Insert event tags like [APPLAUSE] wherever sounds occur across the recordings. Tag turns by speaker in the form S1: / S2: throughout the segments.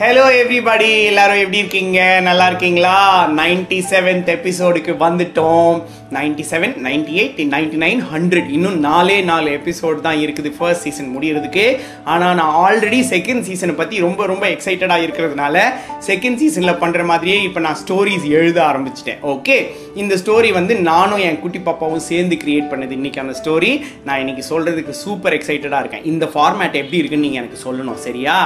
S1: Hello everybody எல்லாரும் எப்படி இருக்கீங்க நல்லா இருக்கீங்களா நைன்டி செவன்த் எபிசோடுக்கு வந்துட்டோம் ninety seven ninety eight ninety nine hundred இன்னும் நாலே நாலு எபிசோட் தான் இருக்குது ஃபர்ஸ்ட் சீசன் முடிகிறதுக்கு ஆனால் நான் ஆல்ரெடி செகண்ட் சீசனை பற்றி ரொம்ப ரொம்ப எக்ஸைட்டடாக இருக்கிறதுனால செகண்ட் சீசனில் பண்ணுற மாதிரியே இப்போ நான் ஸ்டோரிஸ் எழுத ஆரம்பிச்சிட்டேன் ஓகே இந்த ஸ்டோரி வந்து நானும் என் குட்டி பாப்பாவும் சேர்ந்து கிரியேட் பண்ணது அந்த ஸ்டோரி நான் இன்னைக்கு சொல்கிறதுக்கு சூப்பர் எக்ஸைட்டடாக இருக்கேன் இந்த ஃபார்மேட் எப்படி இருக்குன்னு நீங்கள் எனக்கு சொல்லணும் சரியா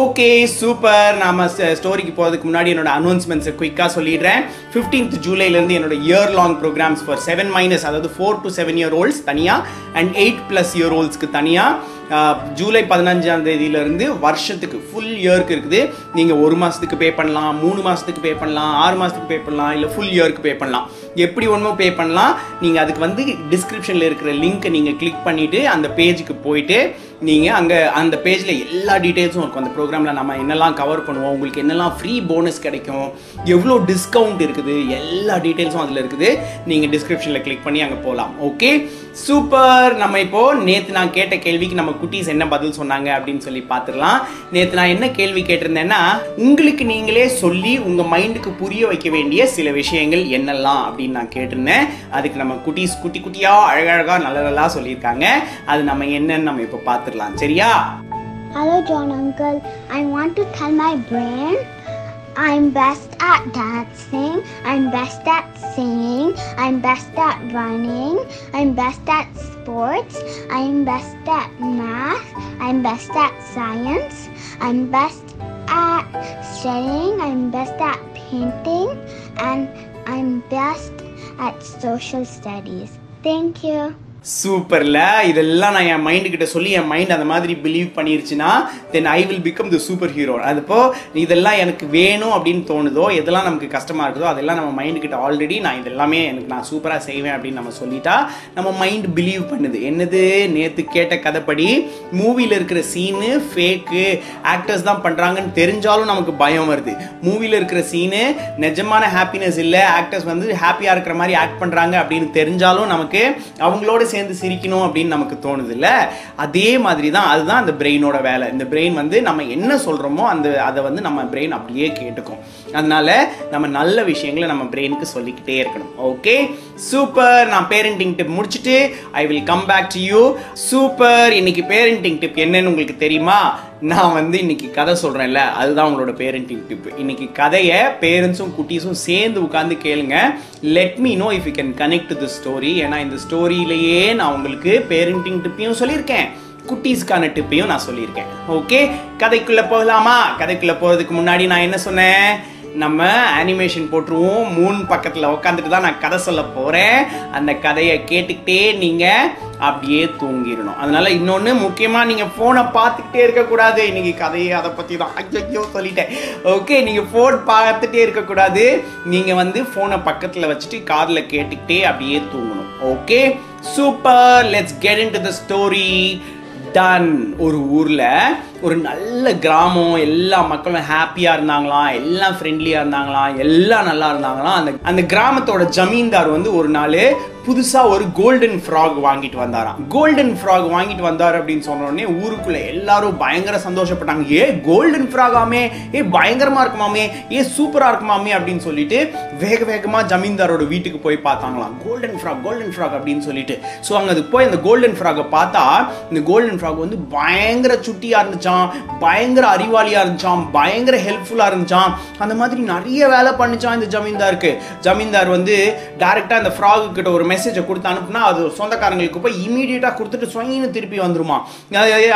S1: ஓகே சூப்பர் சூப்பர் நாம் ஸ்டோரிக்கு போகிறதுக்கு முன்னாடி என்னோட அனௌன்ஸ்மெண்ட்ஸை குயிக்காக சொல்லிடுறேன் ஃபிஃப்டீன்த் ஜூலைலேருந்து என்னோட year long programs for seven minus அதாவது four to seven year olds தனியாக அண்ட் எயிட் ப்ளஸ் இயர் ஓல்ஸ்க்கு தனியாக ஜூலை பதினஞ்சாம் தேதியிலேருந்து வருஷத்துக்கு ஃபுல் இயர்க்கு இருக்குது நீங்கள் ஒரு மாதத்துக்கு பே பண்ணலாம் மூணு மாதத்துக்கு பே பண்ணலாம் ஆறு மாதத்துக்கு பே பண்ணலாம் இல்லை ஃபுல் இயர்க்கு பே பண்ணலாம் எப்படி ஒன்றுமோ பே பண்ணலாம் நீங்கள் அதுக்கு வந்து டிஸ்கிரிப்ஷனில் இருக்கிற லிங்க்கை நீங்கள் கிளிக் பண்ணிவிட்டு அந்த பேஜுக்கு போயிட்டு நீங்கள் அங்கே அந்த பேஜில் எல்லா டீட்டெயில்ஸும் இருக்கும் அந்த ப்ரோக்ராமில் நம்ம என்னெல்லாம் கவர் பண்ணுவோம் உங்களுக்கு என்னெல்லாம் ஃப்ரீ போனஸ் கிடைக்கும் எவ்வளோ டிஸ்கவுண்ட் இருக்குது எல்லா டீட்டெயில்ஸும் அதில் இருக்குது நீங்கள் டிஸ்கிரிப்ஷனில் கிளிக் பண்ணி அங்கே போகலாம் ஓகே சூப்பர் நம்ம இப்போ நேற்று நான் கேட்ட கேள்விக்கு நம்ம குட்டீஸ் என்ன பதில் சொன்னாங்க அப்படின்னு சொல்லி பார்த்துடலாம் நேற்று நான் என்ன கேள்வி கேட்டிருந்தேன்னா உங்களுக்கு நீங்களே சொல்லி உங்கள் மைண்டுக்கு புரிய வைக்க வேண்டிய சில விஷயங்கள் என்னெல்லாம் அப்படின்னு நான் கேட்டிருந்தேன் அதுக்கு நம்ம குட்டீஸ் குட்டி குட்டியாக அழகழகாக நல்ல நல்லா சொல்லியிருக்காங்க அது நம்ம என்னன்னு நம்ம இப்போ பார்த்துடலாம் சரியா Hello John Uncle, I
S2: want to tell my brain I'm best at dancing. I'm best at singing. I'm best at running. I'm best at sports. I'm best at math. I'm best at science. I'm best at studying. I'm best at painting. And I'm best at social studies. Thank you.
S1: சூப்பரில் இதெல்லாம் நான் என் mind கிட்ட சொல்லி என் mind அந்த மாதிரி believe பண்ணிருச்சுன்னா then I will become the super hero அதுப்போ இதெல்லாம் எனக்கு வேணும் அப்படின்னு தோணுதோ எதெல்லாம் நமக்கு கஷ்டமாக இருக்குதோ அதெல்லாம் நம்ம மைண்ட் கிட்ட ஆல்ரெடி நான் இதெல்லாமே எனக்கு நான் சூப்பராக செய்வேன் அப்படின்னு நம்ம சொல்லிட்டா நம்ம மைண்ட் பிலீவ் பண்ணுது என்னது நேற்று கேட்ட கதைப்படி மூவியில் இருக்கிற சீனு ஃபேக்கு ஆக்டர்ஸ் தான் பண்ணுறாங்கன்னு தெரிஞ்சாலும் நமக்கு பயம் வருது மூவியில் இருக்கிற சீனு நிஜமான ஹாப்பினஸ் இல்லை ஆக்டர்ஸ் வந்து ஹாப்பியாக இருக்கிற மாதிரி ஆக்ட் பண்ணுறாங்க அப்படின்னு தெரிஞ்சாலும் நமக்கு அவங்களோட சேர்ந்து சேர்ந்து சிரிக்கணும் அப்படின்னு நமக்கு தோணுது இல்லை அதே மாதிரி தான் அதுதான் அந்த பிரெயினோட வேலை இந்த பிரெயின் வந்து நம்ம என்ன சொல்கிறோமோ அந்த அதை வந்து நம்ம பிரெயின் அப்படியே கேட்டுக்கும் அதனால நம்ம நல்ல விஷயங்களை நம்ம பிரெயினுக்கு சொல்லிக்கிட்டே இருக்கணும் ஓகே சூப்பர் நான் பேரண்டிங் டிப் முடிச்சுட்டு I will come back to you super இன்னைக்கு பேரண்டிங் டிப் என்னன்னு உங்களுக்கு தெரியுமா நான் வந்து இன்னைக்கு கதை சொல்கிறேன்ல அதுதான் உங்களோட பேரண்டிங் டிப் இன்னைக்கு கதையை பேரண்ட்ஸும் குட்டீஸும் சேர்ந்து உட்காந்து கேளுங்க let me know if you can connect the story ஏன்னா இந்த ஸ்டோரியிலேயே நான் உங்களுக்கு பேரண்டிங் டிப்பையும் சொல்லியிருக்கேன் குட்டீஸ்க்கான டிப்பையும் நான் சொல்லியிருக்கேன் ஓகே கதைக்குள்ளே போகலாமா கதைக்குள்ளே போகிறதுக்கு முன்னாடி நான் என்ன சொன்னேன் நம்ம அனிமேஷன் போட்டுருவோம் மூணு பக்கத்தில் உட்காந்துட்டு தான் நான் கதை சொல்ல போகிறேன் அந்த கதையை கேட்டுக்கிட்டே நீங்கள் அப்படியே தூங்கிடணும் அதனால் இன்னொன்று முக்கியமாக நீங்கள் ஃபோனை பார்த்துக்கிட்டே இருக்கக்கூடாது இன்றைக்கி கதையை அதை பற்றி தான் ஐயோ சொல்லிட்டேன் ஓகே நீங்கள் ஃபோன் பார்த்துட்டே இருக்கக்கூடாது நீங்கள் வந்து ஃபோனை பக்கத்தில் வச்சுட்டு காதில் கேட்டுக்கிட்டே அப்படியே தூங்கணும் okay super let's get into the story ton ஒரு ஊரில் ஒரு நல்ல கிராமம் எல்லா மக்களும் ஹாப்பியாக இருந்தாங்களாம் எல்லாம் ஃப்ரெண்ட்லியாக இருந்தாங்களாம் எல்லாம் நல்லா இருந்தாங்களாம் அந்த அந்த கிராமத்தோட ஜமீன்தார் வந்து ஒரு நாள் புதுசாக ஒரு கோல்டன் ஃப்ராக் வாங்கிட்டு வந்தாராம் கோல்டன் ஃப்ராக் வாங்கிட்டு வந்தார் அப்படின்னு சொன்னோடனே ஊருக்குள்ளே எல்லாரும் பயங்கர சந்தோஷப்பட்டாங்க ஏ கோல்டன் ஃப்ராகாமே ஏ பயங்கரமாக இருக்குமாமே ஏ சூப்பராக இருக்குமாமே அப்படின்னு சொல்லிட்டு வேக வேகமாக ஜமீன்தாரோட வீட்டுக்கு போய் பார்த்தாங்களாம் கோல்டன் ஃப்ராக் கோல்டன் ஃப்ராக் அப்படின்னு சொல்லிட்டு ஸோ அங்கே போய் அந்த கோல்டன் ஃப்ராகை பார்த்தா இந்த கோல்டன் ஃப்ராக் வந்து பயங்கர சுட்டியாக இருந்துச்சு இருந்துச்சான் பயங்கர அறிவாளியாக இருந்துச்சான் பயங்கர ஹெல்ப்ஃபுல்லாக இருந்துச்சான் அந்த மாதிரி நிறைய வேலை பண்ணிச்சான் இந்த ஜமீன்தாருக்கு ஜமீன்தார் வந்து டேரெக்டாக அந்த ஃப்ராகு கிட்ட ஒரு மெசேஜை கொடுத்து அனுப்புனா அது சொந்தக்காரங்களுக்கு போய் இமீடியட்டாக கொடுத்துட்டு சொயின்னு திருப்பி வந்துருமா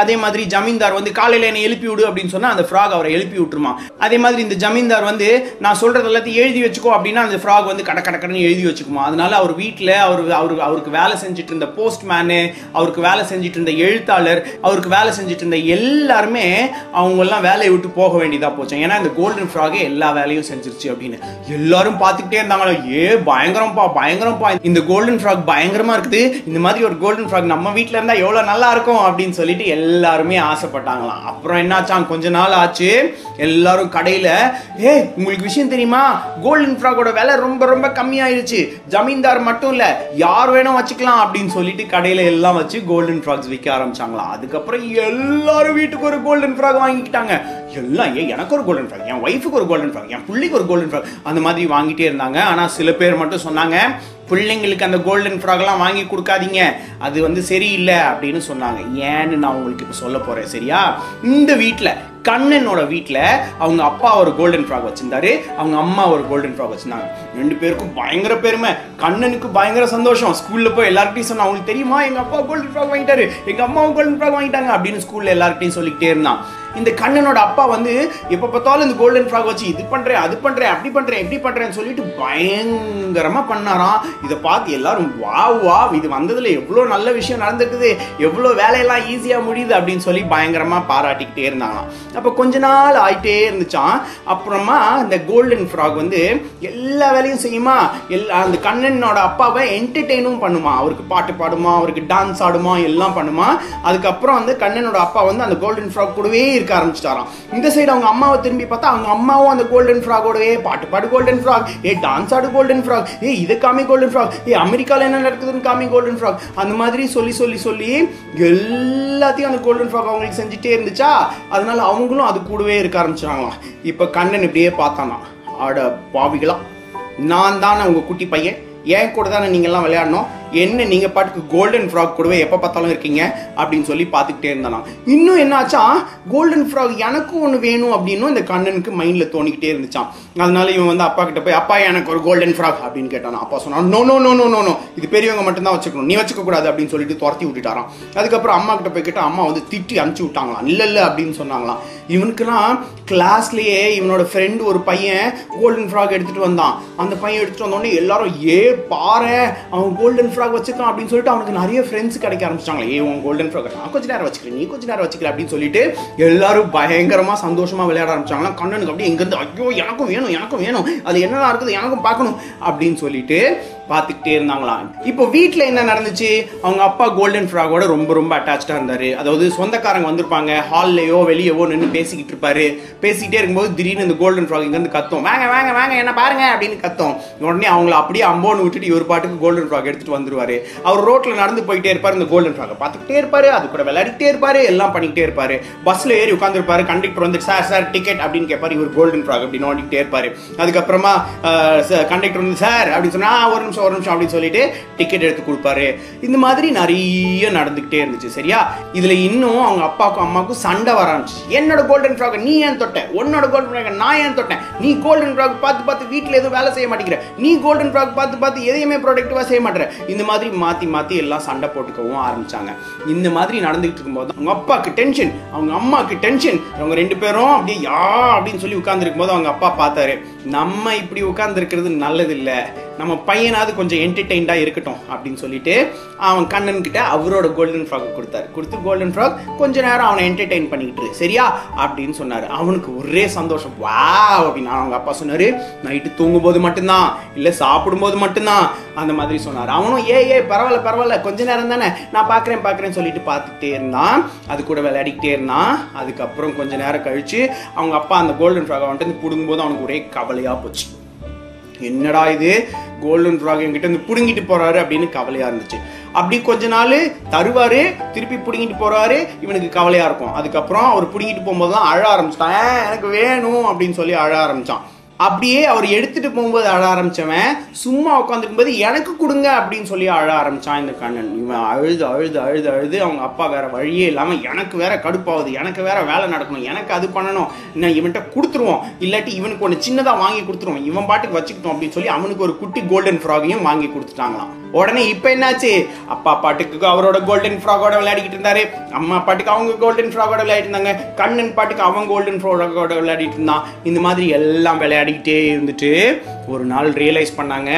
S1: அதே மாதிரி ஜமீன்தார் வந்து காலையில் என்னை எழுப்பி விடு அப்படின்னு சொன்னால் அந்த ஃப்ராக் அவரை எழுப்பி விட்டுருமா அதே மாதிரி இந்த ஜமீன்தார் வந்து நான் சொல்கிறது எல்லாத்தையும் எழுதி வச்சுக்கோ அப்படின்னா அந்த ஃப்ராக் வந்து கட கடக்கடன்னு எழுதி வச்சுக்குமா அதனால அவர் வீட்டில் அவர் அவர் அவருக்கு வேலை செஞ்சுட்டு இருந்த போஸ்ட்மேனு அவருக்கு வேலை செஞ்சுட்டு இருந்த எழுத்தாளர் அவருக்கு வேலை செஞ்சுட்டு இருந்த எல்லாரும் எல்லாருமே அவங்கெல்லாம் வேலையை விட்டு போக வேண்டியதாக போச்சு ஏன்னா இந்த கோல்டன் ஃப்ராகே எல்லா வேலையும் செஞ்சிருச்சு அப்படின்னு எல்லாரும் பார்த்துக்கிட்டே இருந்தாங்களோ ஏ பயங்கரம்ப்பா பயங்கரம்ப்பா இந்த கோல்டன் ஃப்ராக் பயங்கரமாக இருக்குது இந்த மாதிரி ஒரு கோல்டன் ஃப்ராக் நம்ம வீட்டில் இருந்தால் எவ்வளோ நல்லா இருக்கும் அப்படின்னு சொல்லிட்டு எல்லாருமே ஆசைப்பட்டாங்களாம் அப்புறம் என்னாச்சான் கொஞ்ச நாள் ஆச்சு எல்லாரும் கடையில் ஏ உங்களுக்கு விஷயம் தெரியுமா கோல்டன் ஃப்ராகோட விலை ரொம்ப ரொம்ப கம்மியாயிருச்சு ஜமீன்தார் மட்டும் இல்லை யார் வேணும் வச்சுக்கலாம் அப்படின்னு சொல்லிட்டு கடையில் எல்லாம் வச்சு கோல்டன் ஃப்ராக்ஸ் விற்க ஆரம்பிச்சாங்களாம் அதுக்கப்புறம் எல்லாரும் வீட்டுக்கு ஒரு கோல்டன் ஃப்ராக் வாங்கிக்கிட்டாங்க எல்லாம் ஏன் எனக்கு ஒரு கோல்டன் ஃப்ராக் என் ஒய்ஃபுக்கு ஒரு கோல்டன் ஃப்ராக் என் பிள்ளைக்கு ஒரு கோல்டன் ஃப்ராக் அந்த மாதிரி வாங்கிட்டே இருந்தாங்க ஆனால் சில பேர் மட்டும் சொன்னாங்க பிள்ளைங்களுக்கு அந்த கோல்டன் ஃப்ராக்லாம் வாங்கி கொடுக்காதீங்க அது வந்து சரியில்லை அப்படின்னு சொன்னாங்க ஏன்னு நான் உங்களுக்கு இப்போ சொல்ல போகிறேன் சரியா இந்த வீட்டில் கண்ணனோட வீட்டில் அவங்க அப்பா ஒரு கோல்டன் ஃப்ராக் வச்சிருந்தாரு அவங்க அம்மா ஒரு கோல்டன் ஃப்ராக் வச்சிருந்தாங்க ரெண்டு பேருக்கும் பயங்கர பெருமை கண்ணனுக்கு பயங்கர சந்தோஷம் ஸ்கூலில் போய் எல்லாருக்கிட்டையும் சொன்னாங்க அவங்களுக்கு தெரியுமா எங்கள் அப்பா கோல்டன் ஃப்ராக் வாங்கிட்டாரு எங்கள் அம்மாவும் கோல்டன் ஃப்ராக் வாங்கிட்டாங்க அப்படின்னு ஸ்கூலில் எல்லாருக்கிட்டையும் சொல்லிக்கிட்டே இருந்தான் இந்த கண்ணனோட அப்பா வந்து எப்போ பார்த்தாலும் இந்த கோல்டன் ஃப்ராக் வச்சு இது பண்ணுறேன் அது பண்ணுறேன் அப்படி பண்ணுறேன் எப்படி பண்ணுறேன்னு சொல்லிட்டு பயங்கரமாக பண்ணாராம் இதை பார்த்து எல்லாரும் வா வா இது வந்ததில் எவ்வளோ நல்ல விஷயம் நடந்திருக்குது எவ்வளோ வேலையெல்லாம் ஈஸியாக முடியுது அப்படின்னு சொல்லி பயங்கரமாக பாராட்டிக்கிட்டே இருந்தாங்களாம் அப்போ கொஞ்ச நாள் ஆயிட்டே இருந்துச்சான் அப்புறமா இந்த கோல்டன் ஃப்ராக் வந்து எல்லா வேலையும் செய்யுமா எல்லா அந்த கண்ணனோட அப்பாவை என்டர்டெயினும் பண்ணுமா அவருக்கு பாட்டு பாடுமா அவருக்கு டான்ஸ் ஆடுமா எல்லாம் பண்ணுமா அதுக்கப்புறம் வந்து கண்ணனோட அப்பா வந்து அந்த கோல்டன் ஃப்ராக் கூடவே இருக்க ஆரம்பிச்சிட்டாராம் இந்த சைடு அவங்க அம்மாவை திரும்பி பார்த்தா அவங்க அம்மாவும் அந்த கோல்டன் ஃப்ராகோடவே பாட்டு பாடு கோல்டன் ஃப்ராக் ஏ டான்ஸ் ஆடு கோல்டன் ஃப்ராக் ஏ இது காமி கோல்டன் ஃப்ராக் ஏ அமெரிக்காவில் என்ன நடக்குதுன்னு காமி கோல்டன் ஃப்ராக் அந்த மாதிரி சொல்லி சொல்லி சொல்லி எல்லாத்தையும் அந்த கோல்டன் ஃப்ராக் அவங்களுக்கு செஞ்சுட்டே இருந்துச்சா அதனால அவங்க அவங்களும் அது கூடவே இருக்க ஆரம்பிச்சாங்களாம் இப்போ கண்ணன் இப்படியே பார்த்தானா ஆட பாவிகளா நான் தானே உங்கள் குட்டி பையன் ஏன் கூட தானே நீங்கள்லாம் விளையாடணும் என்ன நீங்கள் பாட்டுக்கு கோல்டன் ஃப்ராக் கூடவே எப்போ பார்த்தாலும் இருக்கீங்க அப்படின்னு சொல்லி பார்த்துக்கிட்டே இருந்தாலாம் இன்னும் என்னாச்சா கோல்டன் ஃப்ராக் எனக்கும் ஒன்று வேணும் அப்படின்னும் இந்த கண்ணனுக்கு மைண்டில் தோணிக்கிட்டே இருந்துச்சான் அதனால இவன் வந்து அப்பா கிட்ட போய் அப்பா எனக்கு ஒரு கோல்டன் ஃப்ராக் அப்படின்னு கேட்டானா அப்பா சொன்னான் no no no no no no இது பெரியவங்க மட்டும்தான் வச்சுக்கணும் நீ வச்சுக்க கூடாது அப்படின்னு சொல்லிட்டு துரத்தி விட்டுட்டாராம் அதுக்கப்புறம் அம்மா கிட்ட போய் கேட்டா அம்மா வந்து திட்டி அனுப்பிச்சு விட்டாங்களாம் இல்லை இல்ல அப்படின்னு சொன்னாங்களாம் இவனுக்குலாம் கிளாஸ்லயே இவனோட ஃப்ரெண்டு ஒரு பையன் கோல்டன் ஃப்ராக் எடுத்துகிட்டு வந்தான் அந்த பையன் எடுத்துகிட்டு வந்தோடனே எல்லாரும் ஏ பாரு அவன் கோல்டன் ஃப்ராக் ஃப்ராக் வச்சுக்கலாம் அப்படின்னு சொல்லிட்டு அவனுக்கு நிறைய ஃப்ரெண்ட்ஸ் கிடைக்க ஆரம்பிச்சிட்டாங்களே ஏ உன் கோல்டன் ஃப்ராக் நான் கொஞ்ச நேரம் வச்சுக்கிறேன் நீ கொஞ்ச நேரம் வச்சுக்கிற அப்படின்னு சொல்லிட்டு எல்லாரும் பயங்கரமாக சந்தோஷமாக விளையாட ஆரம்பிச்சாங்களா கண்ணனுக்கு அப்படியே எங்கேருந்து ஐயோ எனக்கும் வேணும் எனக்கும் வேணும் அது என்னதான் இருக்குது எனக்கும் பார்க்கணும் அப்படின்னு சொல்லிட்டு பார்த்துக்கிட்டே இருந்தாங்களாம் இப்போ வீட்டில் என்ன நடந்துச்சு அவங்க அப்பா கோல்டன் ஃப்ராகோட ரொம்ப ரொம்ப அட்டாச்சாக இருந்தார் அதாவது சொந்தக்காரங்க வந்திருப்பாங்க ஹால்லையோ வெளியவோ நின்று பேசிக்கிட்டு இருப்பாரு பேசிக்கிட்டே இருக்கும்போது திடீர்னு இந்த கோல்டன் ஃப்ராக் இங்கேருந்து கத்தும் வாங்க வாங்க வாங்க என்ன பாருங்க அப்படின்னு கத்தோம் உடனே அவங்கள அப்படியே அம்போன்னு விட்டுட்டு இவர் பாட்டுக்கு கோல்டன் ஃப்ராக் எடுத்துகிட்டு வந்துருவார் அவர் ரோட்டில் நடந்து போயிட்டே இருப்பார் இந்த கோல்டன் ஃப்ராகை பார்த்துக்கிட்டே இருப்பார் அது கூட விளையாடிட்டே இருப்பார் எல்லாம் பண்ணிக்கிட்டே இருப்பார் பஸ்ஸில் ஏறி உட்காந்துருப்பாரு கண்டக்டர் வந்து சார் சார் டிக்கெட் அப்படின்னு கேட்பார் இவர் கோல்டன் ஃப்ராக் அப்படின்னு ஓடிக்கிட்டே இருப்பார் அதுக்கப்புறமா கண்டக்டர் வந்து சார் அப்படின்னு சொன்னால் ஒரு நிமிஷம் ஒரு நிமிஷம் அப்படின்னு சொல்லிட்டு டிக்கெட் எடுத்து கொடுப்பாரு இந்த மாதிரி நிறைய நடந்துகிட்டே இருந்துச்சு சரியா இதுல இன்னும் அவங்க அப்பாவுக்கும் அம்மாவுக்கும் சண்டை வர ஆரம்பிச்சு என்னோட கோல்டன் ஃப்ராக் நீ ஏன் தொட்ட உன்னோட கோல்டன் ஃப்ராக் நான் ஏன் தொட்டேன் நீ கோல்டன் ஃபிராக் பார்த்து பார்த்து வீட்டில் எதுவும் வேலை செய்ய மாட்டேங்கிற நீ கோல்டன் ஃபிராக் பார்த்து பார்த்து எதையுமே ப்ரொடக்டிவாக செய்ய மாட்டேற இந்த மாதிரி மாற்றி மாற்றி எல்லாம் சண்டை போட்டுக்கவும் ஆரம்பிச்சாங்க இந்த மாதிரி நடந்துகிட்டு இருக்கும்போது அவங்க அப்பாவுக்கு டென்ஷன் அவங்க அம்மாவுக்கு டென்ஷன் அவங்க ரெண்டு பேரும் அப்படியே யா அப்படின்னு சொல்லி உட்கார்ந்து போது அவங்க அப்பா பார்த்தாரு நம்ம இப்படி உட்காந்துருக்கிறது நல்லதில்லை நம்ம பையனாவது கொஞ்சம் என்டர்டெயின்டாக இருக்கட்டும் அப்படின்னு சொல்லிட்டு அவன் கண்ணன்கிட்ட அவரோட கோல்டன் ஃப்ராக் கொடுத்தாரு கொடுத்து கோல்டன் ஃப்ராக் கொஞ்ச நேரம் அவனை என்டர்டெயின் பண்ணிக்கிட்டு சரியா அப்படின்னு சொன்னார் அவனுக்கு ஒரே சந்தோஷம் வா அப்படின்னு அவங்க அப்பா சொன்னார் நைட்டு தூங்கும்போது மட்டும்தான் இல்லை சாப்பிடும்போது மட்டும்தான் அந்த மாதிரி சொன்னார் அவனும் ஏ ஏ பரவாயில்ல பரவாயில்ல கொஞ்ச நேரம் தானே நான் பார்க்குறேன் பார்க்குறேன்னு சொல்லிட்டு பார்த்துட்டே இருந்தான் அது கூட விளையாடிக்கிட்டே இருந்தான் அதுக்கப்புறம் கொஞ்ச நேரம் கழித்து அவங்க அப்பா அந்த கோல்டன் ஃப்ராக் அவன்ட்டு பிடுங்கும்போது அவனுக்கு ஒரே கவலையாக போச்சு என்னடா இது கோல்டன் ராக் என்கிட்ட இருந்து பிடுங்கிட்டு போறாரு அப்படின்னு கவலையா இருந்துச்சு அப்படி கொஞ்ச நாள் தருவாரு திருப்பி பிடுங்கிட்டு போறாரு இவனுக்கு கவலையா இருக்கும் அதுக்கப்புறம் அவர் பிடுங்கிட்டு போகும்போது தான் அழ ஆரம்பிச்சிட்டான் எனக்கு வேணும் அப்படின்னு சொல்லி அழ ஆரம்பிச்சான் அப்படியே அவர் எடுத்துட்டு போகும்போது அழ ஆரம்பிச்சவன் சும்மா உட்காந்துருக்கும் போது எனக்கு கொடுங்க அப்படின்னு சொல்லி அழ ஆரம்பிச்சான் இந்த கண்ணன் இவன் அழுது அழுது அழுது அழுது அவங்க அப்பா வேற வழியே இல்லாமல் எனக்கு வேற கடுப்பாகுது எனக்கு வேற வேலை நடக்கணும் எனக்கு அது பண்ணணும் நான் இவன்கிட்ட கொடுத்துருவோம் இல்லாட்டி இவனுக்கு ஒன்று சின்னதாக வாங்கி கொடுத்துருவோம் இவன் பாட்டுக்கு வச்சுக்கிட்டோம் அப்படின்னு சொல்லி அவனுக்கு ஒரு குட்டி கோல்டன் ஃப்ராகையும் வாங்கி கொடுத்துட்டாங்களாம் உடனே இப்போ என்னாச்சு அப்பா பாட்டுக்கு அவரோட கோல்டன் ஃப்ராகோட விளையாடிக்கிட்டு இருந்தாரு அம்மா பாட்டுக்கு அவங்க கோல்டன் ஃப்ராகோட விளையாடிட்டு இருந்தாங்க கண்ணன் பாட்டுக்கு அவன் கோல்டன் ஃப்ராகோட விளையாடிட்டு இருந்தான் இந்த மாதிரி எல்லாம் விளையாடிக்கிட்டே இருந்துட்டு ஒரு நாள் ரியலைஸ் பண்ணாங்க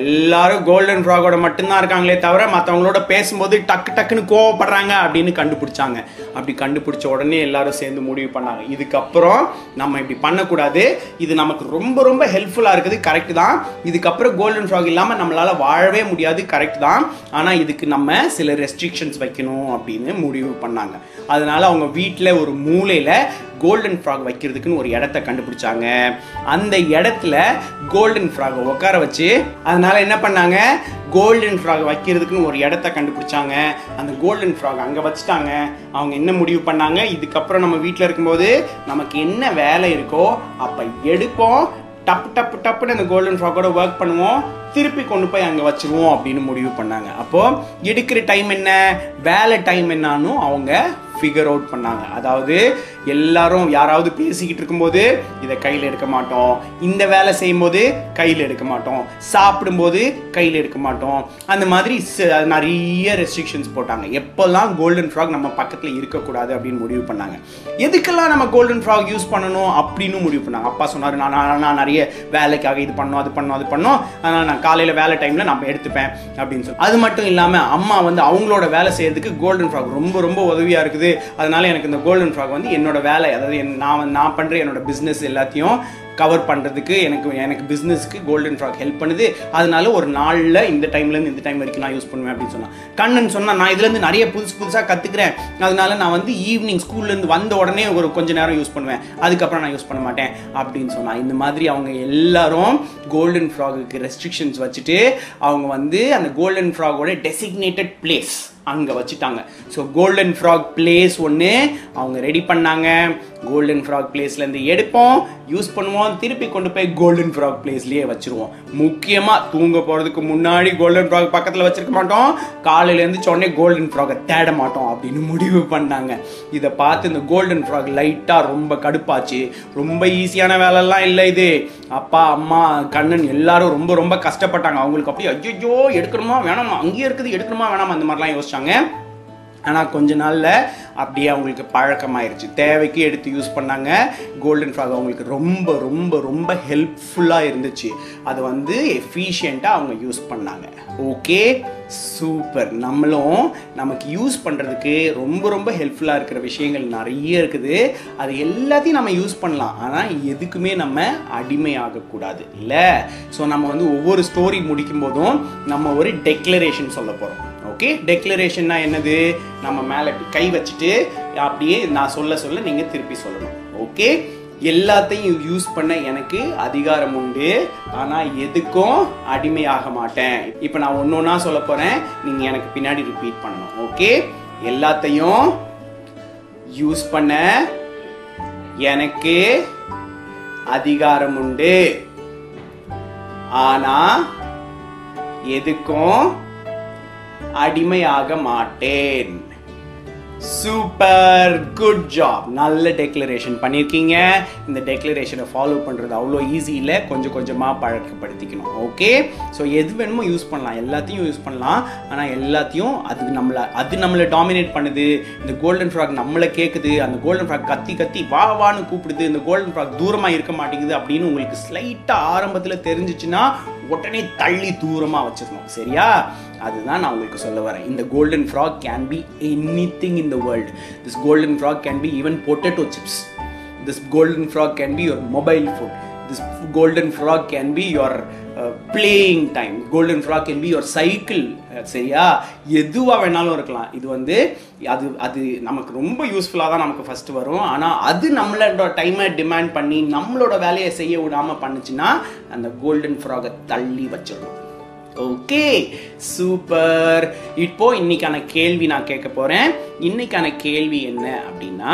S1: எல்லாரும் கோல்டன் ஃப்ராகோட மட்டும்தான் இருக்காங்களே தவிர மற்றவங்களோட பேசும்போது டக்கு டக்குன்னு கோவப்படுறாங்க அப்படின்னு கண்டுபிடிச்சாங்க அப்படி கண்டுபிடிச்ச உடனே எல்லாரும் சேர்ந்து முடிவு பண்ணாங்க இதுக்கப்புறம் நம்ம இப்படி பண்ணக்கூடாது இது நமக்கு ரொம்ப ரொம்ப ஹெல்ப்ஃபுல்லாக இருக்குது கரெக்டு தான் இதுக்கப்புறம் கோல்டன் ஃப்ராக் இல்லாமல் நம்மளால் வாழவே முடியாது கரெக்ட் தான் ஆனால் இதுக்கு நம்ம சில ரெஸ்ட்ரிக்ஷன்ஸ் வைக்கணும் அப்படின்னு முடிவு பண்ணாங்க அதனால் அவங்க வீட்டில் ஒரு மூலையில் கோல்டன் ஃப்ராக் வைக்கிறதுக்குன்னு ஒரு இடத்த கண்டுபிடிச்சாங்க அந்த இடத்துல கோல்டன் ஃப்ராகை உட்கார வச்சு அதனால் என்ன பண்ணாங்க கோல்டன் ஃப்ராக் வைக்கிறதுக்குன்னு ஒரு இடத்த கண்டுபிடிச்சாங்க அந்த கோல்டன் ஃப்ராக் அங்கே வச்சுட்டாங்க அவங்க என்ன முடிவு பண்ணாங்க இதுக்கப்புறம் நம்ம வீட்டில் இருக்கும்போது நமக்கு என்ன வேலை இருக்கோ அப்போ எடுப்போம் டப்பு டப்பு டப்புன்னு அந்த கோல்டன் ஃப்ராக்கோட ஒர்க் பண்ணுவோம் திருப்பி கொண்டு போய் அங்கே வச்சுருவோம் அப்படின்னு முடிவு பண்ணாங்க அப்போது எடுக்கிற டைம் என்ன வேலை டைம் என்னான்னு அவங்க ஃபிகர் அவுட் பண்ணாங்க அதாவது எல்லாரும் யாராவது பேசிக்கிட்டு இருக்கும்போது இதை கையில் எடுக்க மாட்டோம் இந்த வேலை செய்யும்போது கையில் எடுக்க மாட்டோம் சாப்பிடும்போது கையில் எடுக்க மாட்டோம் அந்த மாதிரி நிறைய ரெஸ்ட்ரிக்ஷன்ஸ் போட்டாங்க எப்போல்லாம் கோல்டன் ஃப்ராக் நம்ம பக்கத்தில் இருக்கக்கூடாது அப்படின்னு முடிவு பண்ணாங்க எதுக்கெல்லாம் நம்ம கோல்டன் ஃப்ராக் யூஸ் பண்ணணும் அப்படின்னு முடிவு பண்ணாங்க அப்பா சொன்னார் நான் நான் நிறைய வேலைக்காக இது பண்ணோம் அது பண்ணோம் அது பண்ணோம் அதனால் நான் காலையில் வேலை டைமில் நம்ம எடுத்துப்பேன் அப்படின்னு சொல்லி அது மட்டும் இல்லாமல் அம்மா வந்து அவங்களோட வேலை செய்யறதுக்கு கோல்டன் ஃப்ராக் ரொம்ப ரொம்ப உதவியாக இருக்குது அதனால் எனக்கு இந்த கோல்டன் ஃப்ராக் வந்து என்னோட என்னோடய வேலை அதாவது என் நான் நான் பண்ணுற என்னோடய பிஸ்னஸ் எல்லாத்தையும் கவர் பண்ணுறதுக்கு எனக்கு எனக்கு பிஸ்னஸ்க்கு கோல்டன் ஃப்ராக் ஹெல்ப் பண்ணுது அதனால ஒரு நாளில் இந்த டைம்லேருந்து இந்த டைம் வரைக்கும் நான் யூஸ் பண்ணுவேன் அப்படின்னு சொன்னால் கண்ணன் சொன்னால் நான் இதுலேருந்து நிறைய புதுசு புதுசாக கற்றுக்கிறேன் அதனால நான் வந்து ஈவினிங் ஸ்கூல்லேருந்து வந்த உடனே ஒரு கொஞ்சம் நேரம் யூஸ் பண்ணுவேன் அதுக்கப்புறம் நான் யூஸ் பண்ண மாட்டேன் அப்படின்னு சொன்னால் இந்த மாதிரி அவங்க எல்லாரும் கோல்டன் ஃப்ராகுக்கு ரெஸ்ட்ரிக்ஷன்ஸ் வச்சுட்டு அவங்க வந்து அந்த கோல்டன் ஃப்ராகோட டெசிக்னேட்டட் பிளேஸ் அங்கே வச்சுட்டாங்க ஸோ கோல்டன் ஃப்ராக் பிளேஸ் ஒன்று அவங்க ரெடி பண்ணாங்க கோல்டன் ஃப்ராக் பிளேஸ்லேருந்து எடுப்போம் யூஸ் பண்ணுவோம் திருப்பி கொண்டு போய் கோல்டன் ஃப்ராக் பிளேஸ்லேயே வச்சுருவோம் முக்கியமாக தூங்க போகிறதுக்கு முன்னாடி கோல்டன் ஃப்ராக் பக்கத்தில் வச்சுருக்க மாட்டோம் காலையிலேருந்து சொன்னே கோல்டன் ஃப்ராகை தேட மாட்டோம் அப்படின்னு முடிவு பண்ணாங்க இதை பார்த்து இந்த கோல்டன் ஃப்ராக் லைட்டாக ரொம்ப கடுப்பாச்சு ரொம்ப ஈஸியான வேலைலாம் இல்லை இது அப்பா அம்மா கண்ணன் எல்லாரும் ரொம்ப ரொம்ப கஷ்டப்பட்டாங்க அவங்களுக்கு அப்படியே ஐயோ எடுக்கணுமா வேணாமா அங்கேயே இருக்குது எடுக்கணுமா வேணாமா அந்த மாதிரிலாம் யோசிச்சாங்க ஆரம்பித்தாங்க ஆனால் கொஞ்ச நாளில் அப்படியே அவங்களுக்கு பழக்கமாயிருச்சு தேவைக்கு எடுத்து யூஸ் பண்ணாங்க கோல்டன் ஃப்ளாக் அவங்களுக்கு ரொம்ப ரொம்ப ரொம்ப ஹெல்ப்ஃபுல்லாக இருந்துச்சு அது வந்து எஃபிஷியண்ட்டாக அவங்க யூஸ் பண்ணாங்க ஓகே சூப்பர் நம்மளும் நமக்கு யூஸ் பண்ணுறதுக்கு ரொம்ப ரொம்ப ஹெல்ப்ஃபுல்லாக இருக்கிற விஷயங்கள் நிறைய இருக்குது அது எல்லாத்தையும் நம்ம யூஸ் பண்ணலாம் ஆனால் எதுக்குமே நம்ம அடிமை ஆகக்கூடாது இல்லை ஸோ நம்ம வந்து ஒவ்வொரு ஸ்டோரி முடிக்கும் போதும் நம்ம ஒரு டெக்ளரேஷன் சொல்ல போகிறோம் ஓகே டெக்ளரேஷன்னா என்னது நம்ம மேலே இப்படி கை வச்சுட்டு அப்படியே நான் சொல்ல சொல்ல நீங்கள் திருப்பி சொல்லணும் ஓகே எல்லாத்தையும் யூஸ் பண்ண எனக்கு அதிகாரம் உண்டு ஆனால் எதுக்கும் அடிமையாக மாட்டேன் இப்போ நான் ஒன்று ஒன்றா சொல்ல போகிறேன் நீங்கள் எனக்கு பின்னாடி ரிப்பீட் பண்ணணும் ஓகே எல்லாத்தையும் யூஸ் பண்ண எனக்கு அதிகாரம் உண்டு ஆனால் எதுக்கும் அடிமையாக மாட்டேன் சூப்பர் குட் ஜாப் நல்ல டெக்ளரேஷன் பண்ணியிருக்கீங்க இந்த டெக்ளரேஷனை ஃபாலோ பண்ணுறது அவ்வளோ ஈஸியில் கொஞ்சம் கொஞ்சமாக பழக்கப்படுத்திக்கணும் ஓகே ஸோ எது வேணுமோ யூஸ் பண்ணலாம் எல்லாத்தையும் யூஸ் பண்ணலாம் ஆனால் எல்லாத்தையும் அது நம்மளை அது நம்மளை டாமினேட் பண்ணுது இந்த கோல்டன் ஃப்ராக் நம்மளை கேட்குது அந்த கோல்டன் ஃப்ராக் கத்தி கத்தி வா வான்னு கூப்பிடுது இந்த கோல்டன் ஃப்ராக் தூரமாக இருக்க மாட்டேங்குது அப்படின்னு உங்களுக்கு ஸ்லைட்டாக ஆரம்பத்தில் தெரிஞ்சிச்சுன்னா உடனே தள்ளி தூரமாக வச்சிடணும் சரியா அதுதான் நான் உங்களுக்கு சொல்ல வரேன் இந்த golden frog can be anything in the world this golden frog can be even potato chips this golden frog can be your mobile phone this golden frog can be your playing time golden frog can be your cycle சரியா எதுவாக வேணாலும் இருக்கலாம் இது வந்து அது அது நமக்கு ரொம்ப யூஸ்ஃபுல்லாக தான் நமக்கு ஃபஸ்ட்டு வரும் ஆனால் அது நம்மளோட டைமை டிமாண்ட் பண்ணி நம்மளோட வேலையை செய்ய விடாமல் பண்ணுச்சுன்னா அந்த கோல்டன் ஃப்ராகை தள்ளி வச்சிடணும் ஓகே சூப்பர் இப்போ இன்னைக்கான கேள்வி நான் கேட்க போறேன் இன்னைக்கான கேள்வி என்ன அப்படின்னா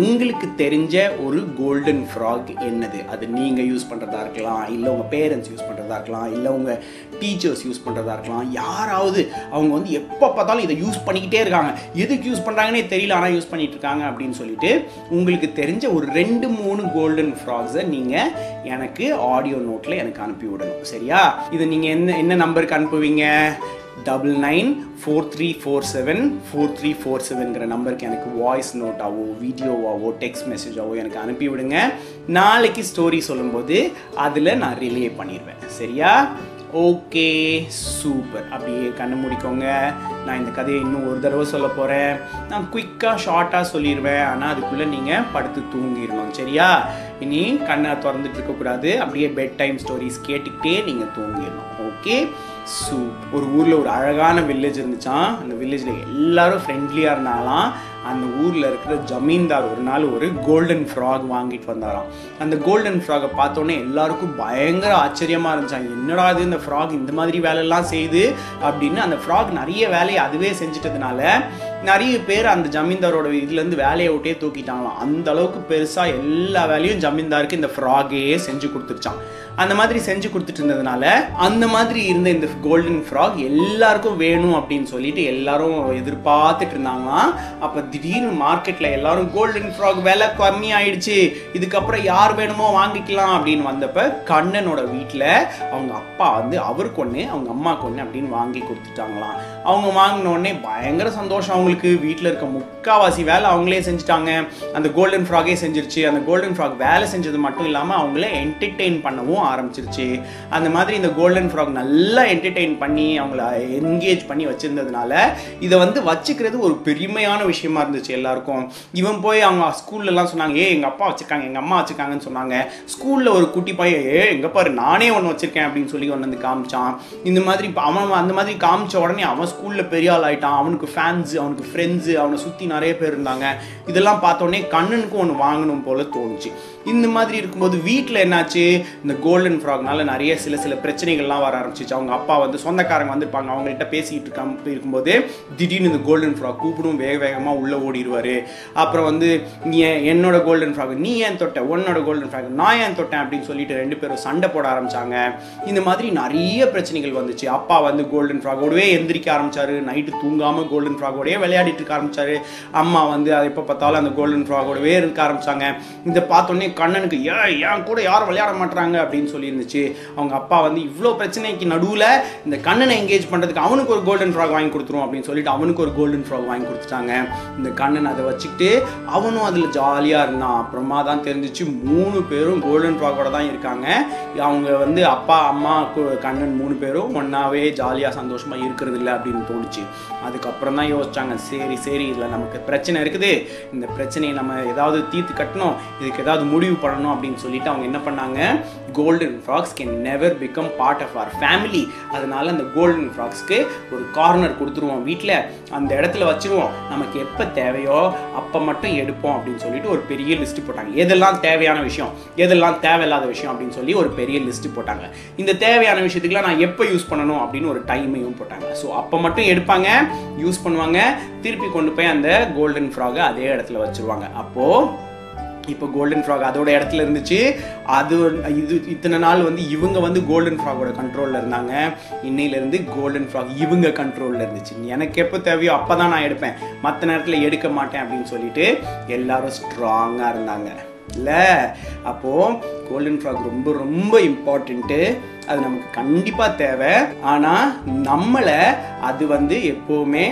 S1: உங்களுக்கு தெரிஞ்ச ஒரு கோல்டன் ஃப்ராக் என்னது அது நீங்கள் யூஸ் பண்ணுறதா இருக்கலாம் இல்லை உங்கள் பேரண்ட்ஸ் யூஸ் பண்ணுறதா இருக்கலாம் இல்லை உங்கள் டீச்சர்ஸ் யூஸ் பண்ணுறதா இருக்கலாம் யாராவது அவங்க வந்து எப்போ பார்த்தாலும் இதை யூஸ் பண்ணிக்கிட்டே இருக்காங்க எதுக்கு யூஸ் பண்ணுறாங்கன்னே தெரியல ஆனால் யூஸ் பண்ணிகிட்டு இருக்காங்க அப்படின்னு சொல்லிட்டு உங்களுக்கு தெரிஞ்ச ஒரு ரெண்டு மூணு கோல்டன் ஃப்ராக்ஸை நீங்கள் எனக்கு ஆடியோ நோட்டில் எனக்கு அனுப்பி விடணும் சரியா இதை நீங்கள் என்ன என்ன நம்பருக்கு அனுப்புவீங்க double nine four three four seven four three four செவன்கிற நம்பருக்கு எனக்கு வாய்ஸ் நோட்டாவோ வீடியோவாவோ டெக்ஸ்ட் மெசேஜாவோ எனக்கு அனுப்பிவிடுங்க நாளைக்கு ஸ்டோரி சொல்லும்போது அதில் நான் ரிலே பண்ணிடுவேன் சரியா ஓகே சூப்பர் அப்படியே கண்ணு முடிக்கோங்க நான் இந்த கதையை இன்னும் ஒரு தடவை சொல்ல போகிறேன் நான் குயிக்காக ஷார்ட்டாக சொல்லிடுவேன் ஆனால் அதுக்குள்ளே நீங்கள் படுத்து தூங்கிடணும் சரியா இனி கண்ணை திறந்துட்டு இருக்கக்கூடாது அப்படியே பெட் டைம் ஸ்டோரிஸ் கேட்டுக்கிட்டே நீங்கள் தூங்கிடணும் ஓகே சூப் ஒரு ஊரில் ஒரு அழகான வில்லேஜ் இருந்துச்சான் அந்த வில்லேஜில் எல்லாரும் ஃப்ரெண்ட்லியாக இருந்தாலாம் அந்த ஊரில் இருக்கிற ஜமீன்தார் ஒரு நாள் ஒரு கோல்டன் ஃப்ராக் வாங்கிட்டு வந்தாராம் அந்த கோல்டன் ஃப்ராகை பார்த்தோன்னே எல்லாருக்கும் பயங்கர ஆச்சரியமாக இருந்துச்சாங்க என்னடா இது இந்த ஃப்ராக் இந்த மாதிரி வேலையெல்லாம் செய்யுது அப்படின்னு அந்த ஃப்ராக் நிறைய வேலையை அதுவே செஞ்சிட்டதுனால நிறைய பேர் அந்த ஜமீன்தாரோட இதுலேருந்து வேலையை விட்டே தூக்கிட்டாங்களாம் அந்த அளவுக்கு பெருசாக எல்லா வேலையும் ஜமீன்தாருக்கு இந்த ஃப்ராகே செஞ்சு கொடுத்துருச்சான் அந்த மாதிரி செஞ்சு கொடுத்துட்டு இருந்ததுனால அந்த மாதிரி இருந்த இந்த கோல்டன் ஃப்ராக் எல்லாருக்கும் வேணும் அப்படின்னு சொல்லிட்டு எல்லாரும் எதிர்பார்த்துட்டு இருந்தாங்களாம் அப்போ திடீர்னு மார்க்கெட்டில் எல்லாரும் கோல்டன் ஃப்ராக் விலை கம்மி ஆயிடுச்சு இதுக்கப்புறம் யார் வேணுமோ வாங்கிக்கலாம் அப்படின்னு வந்தப்ப கண்ணனோட வீட்டில் அவங்க அப்பா வந்து அவர் கொண்டு அவங்க அம்மா கொண்டு அப்படின்னு வாங்கி கொடுத்துட்டாங்களாம் அவங்க வாங்கினோடனே பயங்கர சந்தோஷம் அவங்களுக்கு வீட்டில் இருக்க முக்காவாசி வேலை அவங்களே செஞ்சுட்டாங்க அந்த கோல்டன் ஃப்ராகே செஞ்சிருச்சு அந்த கோல்டன் ஃப்ராக் வேலை செஞ்சது மட்டும் இல்லாமல் அவங்கள என்டர்டெயின் பண்ணவும் ஷோவும் ஆரம்பிச்சிருச்சு அந்த மாதிரி இந்த கோல்டன் ஃப்ராக் நல்லா என்டர்டெயின் பண்ணி அவங்கள என்கேஜ் பண்ணி வச்சுருந்ததுனால இதை வந்து வச்சுக்கிறது ஒரு பெருமையான விஷயமா இருந்துச்சு எல்லாருக்கும் இவன் போய் அவங்க ஸ்கூல்லலாம் சொன்னாங்க ஏ எங்கள் அப்பா வச்சுருக்காங்க எங்கள் அம்மா வச்சுருக்காங்கன்னு சொன்னாங்க ஸ்கூலில் ஒரு குட்டி பையன் ஏ எங்கள் பாரு நானே ஒன்று வச்சுருக்கேன் அப்படின்னு சொல்லி ஒன்று வந்து காமிச்சான் இந்த மாதிரி அவன் அந்த மாதிரி காமிச்ச உடனே அவன் ஸ்கூலில் பெரிய ஆள் ஆகிட்டான் அவனுக்கு ஃபேன்ஸு அவனுக்கு ஃப்ரெண்ட்ஸு அவனை சுற்றி நிறைய பேர் இருந்தாங்க இதெல்லாம் பார்த்தோன்னே கண்ணனுக்கும் ஒன்று வாங்கணும் போல் தோணுச்சு இந்த மாதிரி இருக்கும்போது வீட்டில் என்னாச்சு இந்த கோல்டன் ஃப்ராக்னால நிறைய சில சில பிரச்சனைகள்லாம் வர ஆரம்பிச்சிச்சு அவங்க அப்பா வந்து சொந்தக்காரங்க வந்திருப்பாங்க அவங்கள்ட்ட பேசிக்கிட்டு இருக்க இருக்கும்போது திடீர்னு இந்த கோல்டன் ஃப்ராக் கூப்பிடும் வேக வேகமாக உள்ளே ஓடிடுவார் அப்புறம் வந்து நீ என்னோட கோல்டன் ஃப்ராக் நீ ஏன் தொட்ட உன்னோட கோல்டன் ஃப்ராக் நான் ஏன் தொட்டேன் அப்படின்னு சொல்லிட்டு ரெண்டு பேரும் சண்டை போட ஆரம்பித்தாங்க இந்த மாதிரி நிறைய பிரச்சனைகள் வந்துச்சு அப்பா வந்து கோல்டன் ஃப்ராகோடவே எந்திரிக்க ஆரம்பித்தார் நைட்டு தூங்காமல் கோல்டன் ஃப்ராகோடையே விளையாடிட்டு இருக்க ஆரம்பித்தார் அம்மா வந்து அதை எப்போ பார்த்தாலும் அந்த கோல்டன் ஃப்ராகோடவே இருக்க ஆரம்பித்தாங்க இதை பார்த்தோன்னே கண்ணனுக்கு ஏன் என் கூட யாரும் விளையாட மாட்டாங்க அப்படின்னு சொல்லியிருந்துச்சு அவங்க அப்பா வந்து இவ்வளோ பிரச்சனைக்கு நடுவில் இந்த கண்ணனை என்கேஜ் பண்ணுறதுக்கு அவனுக்கு ஒரு கோல்டன் ஃப்ராக் வாங்கி கொடுத்துருவோம் அப்படின்னு சொல்லிட்டு அவனுக்கு ஒரு கோல்டன் ஃப்ராக் வாங்கி கொடுத்துட்டாங்க இந்த கண்ணன் அதை வச்சுக்கிட்டு அவனும் அதில் ஜாலியாக இருந்தான் அப்புறமா தான் தெரிஞ்சிச்சு மூணு பேரும் கோல்டன் ஃப்ராக்கோட தான் இருக்காங்க அவங்க வந்து அப்பா அம்மா கண்ணன் மூணு பேரும் ஒன்றாவே ஜாலியாக சந்தோஷமாக இருக்கிறது இல்லை அப்படின்னு தோணுச்சு அதுக்கப்புறம் தான் யோசிச்சாங்க சரி சரி இதில் நமக்கு பிரச்சனை இருக்குது இந்த பிரச்சனையை நம்ம ஏதாவது தீர்த்து கட்டணும் இதுக்கு ஏதாவது முடி முடிவு பண்ணணும் அப்படின்னு சொல்லிட்டு அவங்க என்ன பண்ணாங்க golden frogs can never become part of our family அதனால அந்த கோல்டன் ஃப்ராக்ஸ்க்கு ஒரு கார்னர் கொடுத்துருவோம் வீட்டில் அந்த இடத்துல வச்சுருவோம் நமக்கு எப்போ தேவையோ அப்போ மட்டும் எடுப்போம் அப்படின்னு சொல்லிட்டு ஒரு பெரிய லிஸ்ட் போட்டாங்க எதெல்லாம் தேவையான விஷயம் எதெல்லாம் தேவையில்லாத விஷயம் அப்படின்னு சொல்லி ஒரு பெரிய லிஸ்ட் போட்டாங்க இந்த தேவையான விஷயத்துக்குலாம் நான் எப்போ யூஸ் பண்ணணும் அப்படின்னு ஒரு டைமையும் போட்டாங்க ஸோ அப்போ மட்டும் எடுப்பாங்க யூஸ் பண்ணுவாங்க திருப்பி கொண்டு போய் அந்த கோல்டன் ஃப்ராகை அதே இடத்துல வச்சுருவாங்க அப்போது இப்போ கோல்டன் ஃப்ராக் அதோட இடத்துல இருந்துச்சு அது இது இத்தனை நாள் வந்து இவங்க வந்து கோல்டன் ஃப்ராகோட கண்ட்ரோலில் இருந்தாங்க இன்னையிலேருந்து கோல்டன் ஃப்ராக் இவங்க கண்ட்ரோலில் இருந்துச்சு எனக்கு எப்போ தேவையோ அப்போ தான் நான் எடுப்பேன் மற்ற நேரத்தில் எடுக்க மாட்டேன் அப்படின்னு சொல்லிட்டு எல்லாரும் ஸ்ட்ராங்காக இருந்தாங்க இல்லை அப்போது கோல்டன் ஃப்ராக் ரொம்ப ரொம்ப இம்பார்ட்டண்ட்டு அது நமக்கு கண்டிப்பாக தேவை ஆனால் நம்மளை அது வந்து எப்போவுமே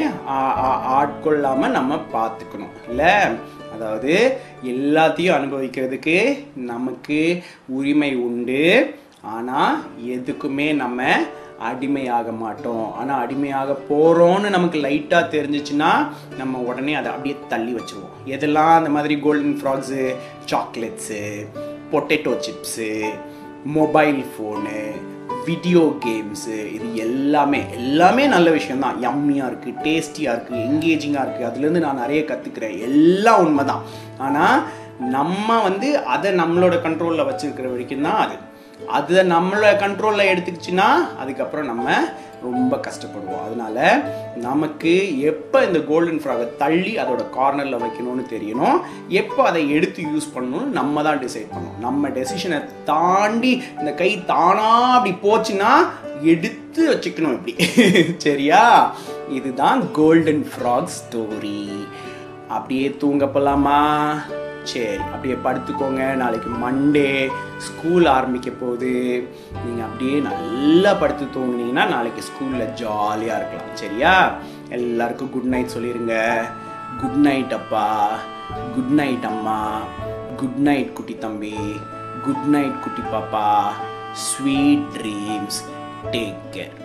S1: ஆட்கொள்ளாமல் நம்ம பார்த்துக்கணும் இல்லை அதாவது எல்லாத்தையும் அனுபவிக்கிறதுக்கு நமக்கு உரிமை உண்டு ஆனால் எதுக்குமே நம்ம அடிமையாக மாட்டோம் ஆனால் அடிமையாக போகிறோன்னு நமக்கு லைட்டாக தெரிஞ்சிச்சுன்னா நம்ம உடனே அதை அப்படியே தள்ளி வச்சுருவோம் எதெல்லாம் அந்த மாதிரி golden frogs chocolates potato chips mobile phone video games இது எல்லாமே எல்லாமே நல்ல விஷயந்தான் யம்மியாக இருக்குது டேஸ்டியாக இருக்குது எங்கேஜிங்காக இருக்குது அதுலேருந்து நான் நிறைய கற்றுக்கிறேன் எல்லாம் உண்மை தான் ஆனால் நம்ம வந்து அதை நம்மளோட கண்ட்ரோலில் வச்சுருக்கிற வரைக்கும் தான் அது அதை நம்மளோட கண்ட்ரோலில் எடுத்துக்கிச்சுன்னா அதுக்கப்புறம் நம்ம ரொம்ப கஷ்டப்படுவோம் அதனால நமக்கு எப்போ இந்த கோல்டன் ஃப்ராகை தள்ளி அதோட கார்னரில் வைக்கணும்னு தெரியணும் எப்போ அதை எடுத்து யூஸ் பண்ணணும்னு நம்ம தான் டிசைட் பண்ணணும் நம்ம டெசிஷனை தாண்டி இந்த கை தானாக அப்படி போச்சுன்னா எடுத்து வச்சுக்கணும் இப்படி [LAUGHS] சரியா இதுதான் கோல்டன் ஃப்ராக் ஸ்டோரி அப்படியே தூங்கப்படலாமா சரி அப்படியே படுத்துக்கோங்க நாளைக்கு மண்டே ஸ்கூல் ஆரம்பிக்க போகுது நீங்கள் அப்படியே நல்லா படுத்து தூங்குனீங்கன்னா நாளைக்கு ஸ்கூலில் ஜாலியாக இருக்கலாம் சரியா எல்லாருக்கும் குட் நைட் சொல்லிடுங்க குட் நைட் அப்பா குட் நைட் அம்மா குட் நைட் குட்டி தம்பி குட் நைட் குட்டி பாப்பா sweet dreams take care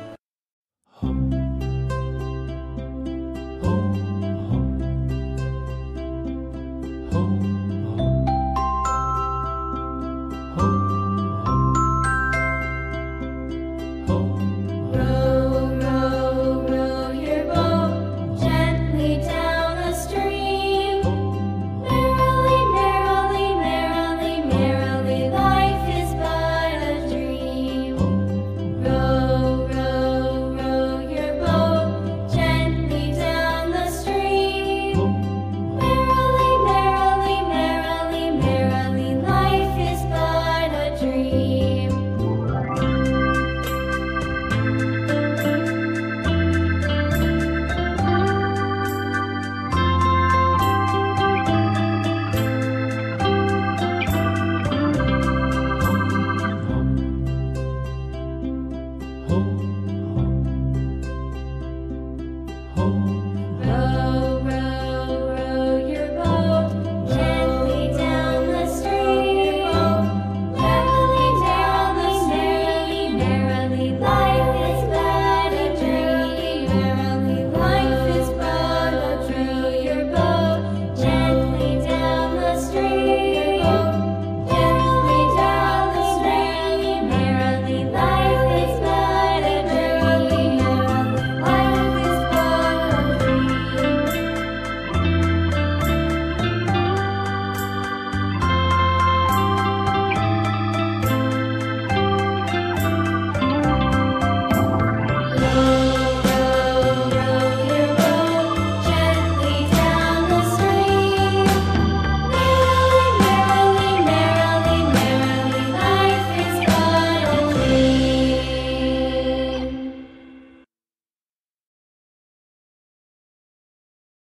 S1: you